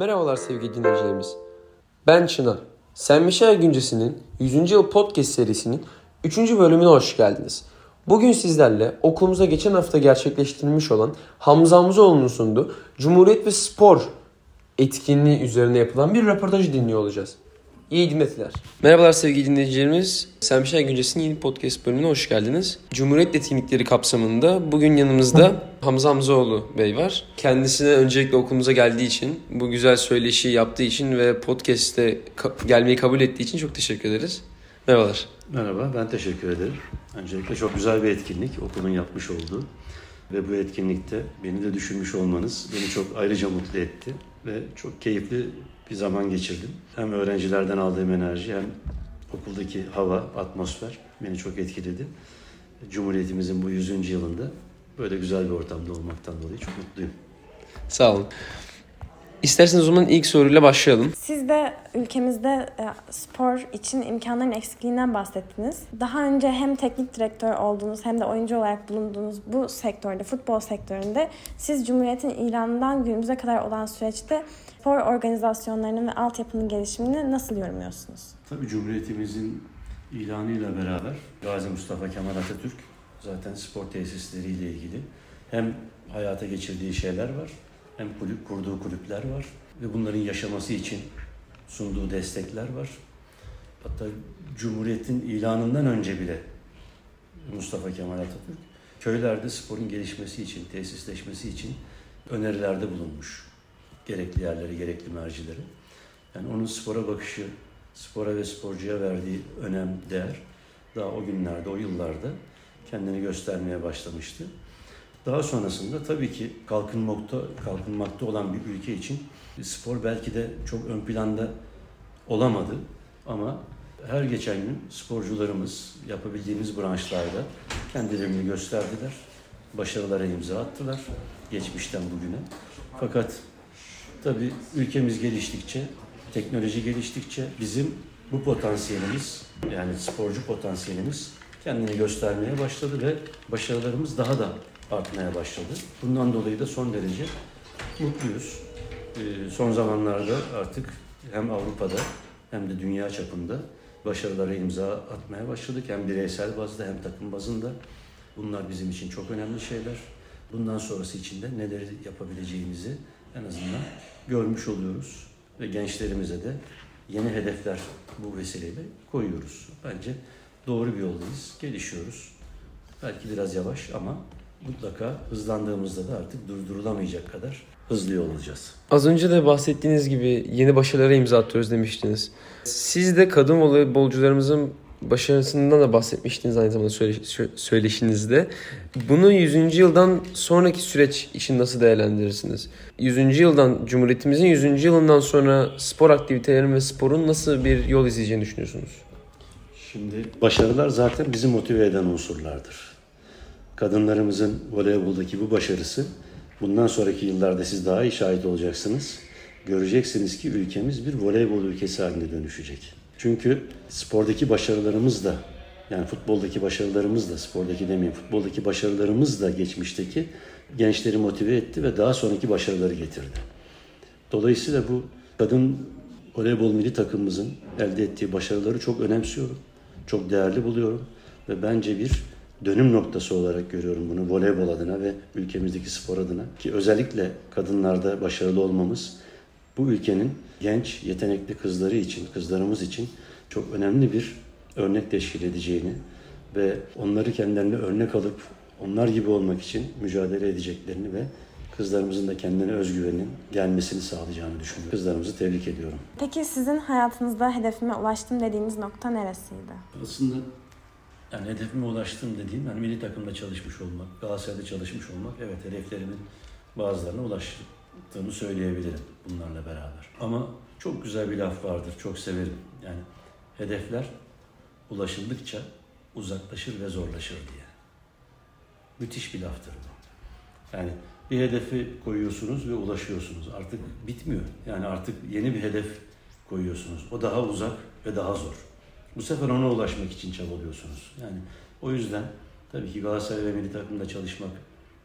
Merhabalar sevgili dinleyicilerimiz. Ben Çınar. Sen Michel Güncesi'nin 100. yıl podcast serisinin 3. bölümüne hoş geldiniz. Bugün sizlerle okulumuza geçen hafta gerçekleştirilmiş olan Hamza Hamzoğlu'nun sunduğu Cumhuriyet ve Spor etkinliği üzerine yapılan bir röportajı dinliyor olacağız. İyi dinletiler. Merhabalar sevgili dinleyicilerimiz. Michel Güncesi'nin yeni podcast bölümüne hoş geldiniz. Cumhuriyet etkinlikleri kapsamında bugün yanımızda Hamza Hamzoğlu Bey var. Kendisine öncelikle okulumuza geldiği için, bu güzel söyleşi yaptığı için ve podcast'te ka- gelmeyi kabul ettiği için çok teşekkür ederiz. Merhabalar. Merhaba, ben teşekkür ederim. Öncelikle çok güzel bir etkinlik, okulun yapmış olduğu. Ve bu etkinlikte beni de düşünmüş olmanız beni çok ayrıca mutlu etti. Ve çok keyifli bir zaman geçirdim. Hem öğrencilerden aldığım enerji hem okuldaki hava, atmosfer beni çok etkiledi. Cumhuriyetimizin bu 100. yılında böyle güzel bir ortamda olmaktan dolayı çok mutluyum. Sağ olun. İsterseniz o zaman ilk soruyla başlayalım. Siz de ülkemizde e, spor için imkanların eksikliğinden bahsettiniz. Daha önce hem teknik direktör olduğunuz hem de oyuncu olarak bulunduğunuz bu sektörde, futbol sektöründe siz Cumhuriyet'in ilanından günümüze kadar olan süreçte spor organizasyonlarının ve altyapının gelişimini nasıl yorumluyorsunuz? Tabii Cumhuriyetimizin ilanıyla beraber Gazi Mustafa Kemal Atatürk zaten spor tesisleriyle ilgili hem hayata geçirdiği şeyler var hem kulüp kurduğu kulüpler var ve bunların yaşaması için sunduğu destekler var. Hatta Cumhuriyet'in ilanından önce bile Mustafa Kemal Atatürk köylerde sporun gelişmesi için, tesisleşmesi için önerilerde bulunmuş. Gerekli yerleri, gerekli mercileri. Yani onun spora bakışı, spora ve sporcuya verdiği önem, değer daha o günlerde, o yıllarda kendini göstermeye başlamıştı. Daha sonrasında tabii ki kalkınmakta, kalkınmakta olan bir ülke için spor belki de çok ön planda olamadı ama her geçen gün sporcularımız yapabildiğimiz branşlarda kendilerini gösterdiler. Başarılara imza attılar geçmişten bugüne. Fakat tabii ülkemiz geliştikçe, teknoloji geliştikçe bizim bu potansiyelimiz yani sporcu potansiyelimiz kendini göstermeye başladı ve başarılarımız daha da artmaya başladı. Bundan dolayı da son derece mutluyuz. Ee, son zamanlarda artık hem Avrupa'da hem de dünya çapında başarılara imza atmaya başladık. Hem bireysel bazda hem takım bazında. Bunlar bizim için çok önemli şeyler. Bundan sonrası için de neler yapabileceğimizi en azından görmüş oluyoruz. Ve gençlerimize de yeni hedefler bu vesileyle koyuyoruz. Bence doğru bir yoldayız, gelişiyoruz. Belki biraz yavaş ama mutlaka hızlandığımızda da artık durdurulamayacak kadar hızlı yol alacağız. Az önce de bahsettiğiniz gibi yeni başarılara imza atıyoruz demiştiniz. Siz de kadın voleybolcularımızın başarısından da bahsetmiştiniz aynı zamanda söyleşinizde. Bunu 100. yıldan sonraki süreç için nasıl değerlendirirsiniz? 100. yıldan, Cumhuriyetimizin 100. yılından sonra spor aktivitelerinin ve sporun nasıl bir yol izleyeceğini düşünüyorsunuz? Şimdi başarılar zaten bizi motive eden unsurlardır. Kadınlarımızın voleyboldaki bu başarısı bundan sonraki yıllarda siz daha iyi şahit olacaksınız. Göreceksiniz ki ülkemiz bir voleybol ülkesi haline dönüşecek. Çünkü spordaki başarılarımız da yani futboldaki başarılarımız da spordaki demeyeyim futboldaki başarılarımız da geçmişteki gençleri motive etti ve daha sonraki başarıları getirdi. Dolayısıyla bu kadın voleybol milli takımımızın elde ettiği başarıları çok önemsiyorum. Çok değerli buluyorum ve bence bir dönüm noktası olarak görüyorum bunu voleybol adına ve ülkemizdeki spor adına ki özellikle kadınlarda başarılı olmamız bu ülkenin genç, yetenekli kızları için, kızlarımız için çok önemli bir örnek teşkil edeceğini ve onları kendilerine örnek alıp onlar gibi olmak için mücadele edeceklerini ve kızlarımızın da kendine özgüvenin gelmesini sağlayacağını düşünüyorum. Kızlarımızı tebrik ediyorum. Peki sizin hayatınızda hedefime ulaştım dediğiniz nokta neresiydi? Aslında yani hedefime ulaştım dediğim yani milli takımda çalışmış olmak, Galatasaray'da çalışmış olmak evet hedeflerimin bazılarına ulaştığımı söyleyebilirim bunlarla beraber. Ama çok güzel bir laf vardır, çok severim. Yani hedefler ulaşıldıkça uzaklaşır ve zorlaşır diye. Müthiş bir laftır bu. Yani bir hedefi koyuyorsunuz ve ulaşıyorsunuz. Artık bitmiyor. Yani artık yeni bir hedef koyuyorsunuz. O daha uzak ve daha zor. Bu sefer ona ulaşmak için çabalıyorsunuz. Yani o yüzden tabii ki Galatasaray ve milli takımda çalışmak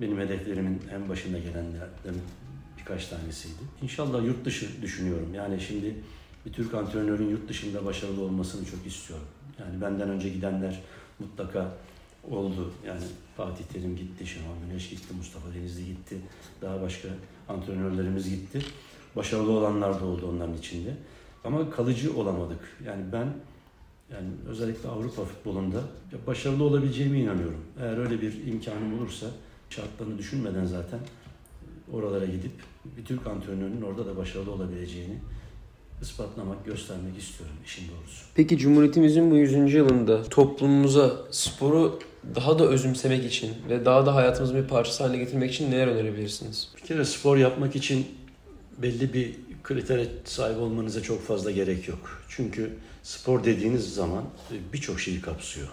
benim hedeflerimin en başında gelenlerden birkaç tanesiydi. İnşallah yurt dışı düşünüyorum. Yani şimdi bir Türk antrenörün yurt dışında başarılı olmasını çok istiyorum. Yani benden önce gidenler mutlaka oldu. Yani Fatih Terim gitti, Şenol Güneş gitti, Mustafa Denizli gitti. Daha başka antrenörlerimiz gitti. Başarılı olanlar da oldu onların içinde. Ama kalıcı olamadık. Yani ben yani özellikle Avrupa futbolunda başarılı olabileceğime inanıyorum. Eğer öyle bir imkanım olursa şartlarını düşünmeden zaten oralara gidip bir Türk antrenörünün orada da başarılı olabileceğini ispatlamak, göstermek istiyorum işin doğrusu. Peki Cumhuriyetimizin bu 100. yılında toplumumuza sporu daha da özümsemek için ve daha da hayatımızın bir parçası haline getirmek için neler önerebilirsiniz? Bir kere spor yapmak için belli bir kritere sahip olmanıza çok fazla gerek yok. Çünkü spor dediğiniz zaman birçok şeyi kapsıyor.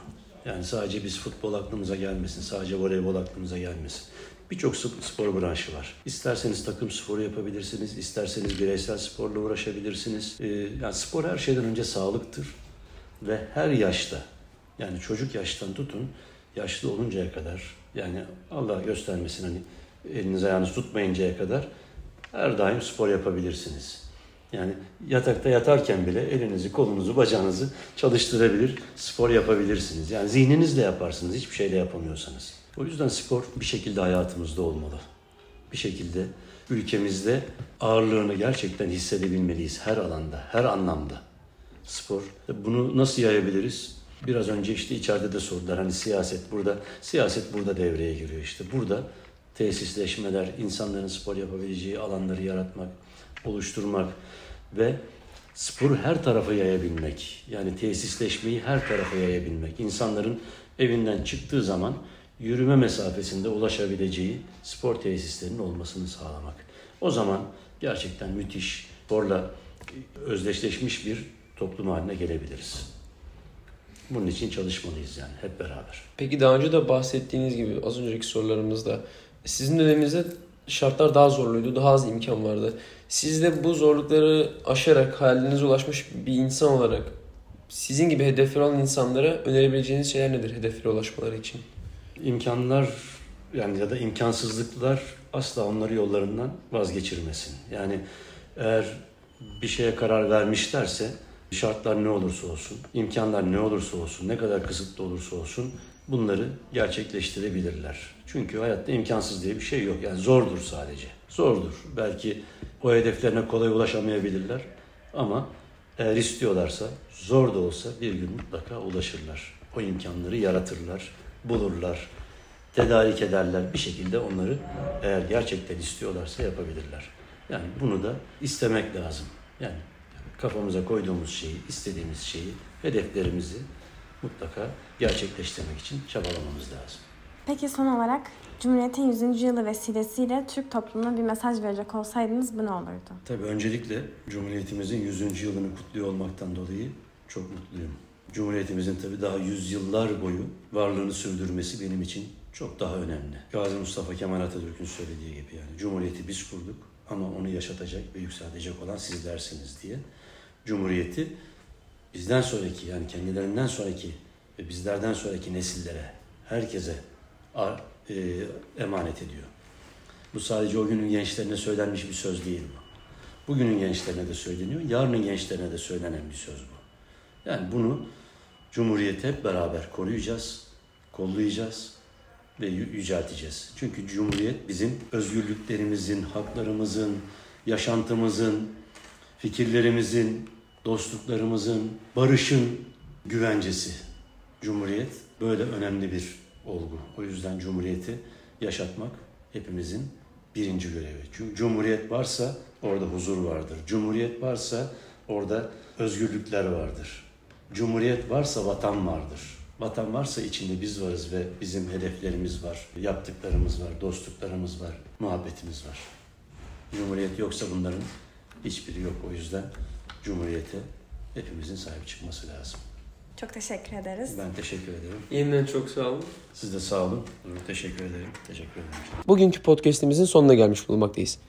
Yani sadece biz futbol aklımıza gelmesin, sadece voleybol aklımıza gelmesin. Birçok spor branşı var. İsterseniz takım sporu yapabilirsiniz, isterseniz bireysel sporla uğraşabilirsiniz. Ee, yani spor her şeyden önce sağlıktır ve her yaşta yani çocuk yaştan tutun yaşlı oluncaya kadar yani Allah göstermesin hani eliniz ayağınız tutmayıncaya kadar her daim spor yapabilirsiniz. Yani yatakta yatarken bile elinizi, kolunuzu, bacağınızı çalıştırabilir, spor yapabilirsiniz. Yani zihninizle yaparsınız, hiçbir şeyle yapamıyorsanız. O yüzden spor bir şekilde hayatımızda olmalı. Bir şekilde ülkemizde ağırlığını gerçekten hissedebilmeliyiz her alanda, her anlamda. Spor. Bunu nasıl yayabiliriz? Biraz önce işte içeride de sordular hani siyaset burada, siyaset burada devreye giriyor işte. Burada tesisleşmeler, insanların spor yapabileceği alanları yaratmak, oluşturmak ve sporu her tarafa yayabilmek. Yani tesisleşmeyi her tarafa yayabilmek. İnsanların evinden çıktığı zaman yürüme mesafesinde ulaşabileceği spor tesislerinin olmasını sağlamak. O zaman gerçekten müthiş, sporla özdeşleşmiş bir toplum haline gelebiliriz. Bunun için çalışmalıyız yani hep beraber. Peki daha önce de bahsettiğiniz gibi az önceki sorularımızda sizin döneminizde şartlar daha zorluydu, daha az imkan vardı. Siz de bu zorlukları aşarak hayalinize ulaşmış bir insan olarak sizin gibi hedefler olan insanlara önerebileceğiniz şeyler nedir hedeflere ulaşmaları için? İmkanlar yani ya da imkansızlıklar asla onları yollarından vazgeçirmesin. Yani eğer bir şeye karar vermişlerse şartlar ne olursa olsun, imkanlar ne olursa olsun, ne kadar kısıtlı olursa olsun bunları gerçekleştirebilirler. Çünkü hayatta imkansız diye bir şey yok. Yani zordur sadece. Zordur. Belki o hedeflerine kolay ulaşamayabilirler ama eğer istiyorlarsa zor da olsa bir gün mutlaka ulaşırlar. O imkanları yaratırlar, bulurlar, tedarik ederler. Bir şekilde onları eğer gerçekten istiyorlarsa yapabilirler. Yani bunu da istemek lazım. Yani kafamıza koyduğumuz şeyi, istediğimiz şeyi, hedeflerimizi mutlaka gerçekleştirmek için çabalamamız lazım. Peki son olarak Cumhuriyet'in 100. yılı vesilesiyle Türk toplumuna bir mesaj verecek olsaydınız bu ne olurdu? Tabii öncelikle Cumhuriyetimizin 100. yılını kutluyor olmaktan dolayı çok mutluyum. Cumhuriyetimizin tabii daha yüzyıllar boyu varlığını sürdürmesi benim için çok daha önemli. Gazi Mustafa Kemal Atatürk'ün söylediği gibi yani Cumhuriyeti biz kurduk ama onu yaşatacak ve yükseltecek olan sizlersiniz diye. Cumhuriyeti bizden sonraki yani kendilerinden sonraki ve bizlerden sonraki nesillere, herkese e, emanet ediyor. Bu sadece o günün gençlerine söylenmiş bir söz değil bu. Bugünün gençlerine de söyleniyor, yarının gençlerine de söylenen bir söz bu. Yani bunu Cumhuriyeti hep beraber koruyacağız, kollayacağız ve yücelteceğiz. Çünkü Cumhuriyet bizim özgürlüklerimizin, haklarımızın, yaşantımızın, fikirlerimizin, dostluklarımızın, barışın güvencesi. Cumhuriyet böyle önemli bir olgu. O yüzden Cumhuriyeti yaşatmak hepimizin birinci görevi. Çünkü Cumhuriyet varsa orada huzur vardır. Cumhuriyet varsa orada özgürlükler vardır. Cumhuriyet varsa vatan vardır. Vatan varsa içinde biz varız ve bizim hedeflerimiz var, yaptıklarımız var, dostluklarımız var, muhabbetimiz var. Cumhuriyet yoksa bunların hiçbiri yok. O yüzden Cumhuriyete hepimizin sahip çıkması lazım. Çok teşekkür ederiz. Ben teşekkür ederim. Yeniden çok sağ olun. Siz de sağ olun. Teşekkür ederim. Teşekkür ederim. Bugünkü podcastimizin sonuna gelmiş bulunmaktayız.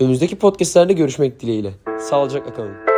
Önümüzdeki podcastlerde görüşmek dileğiyle. Sağlıcakla kalın.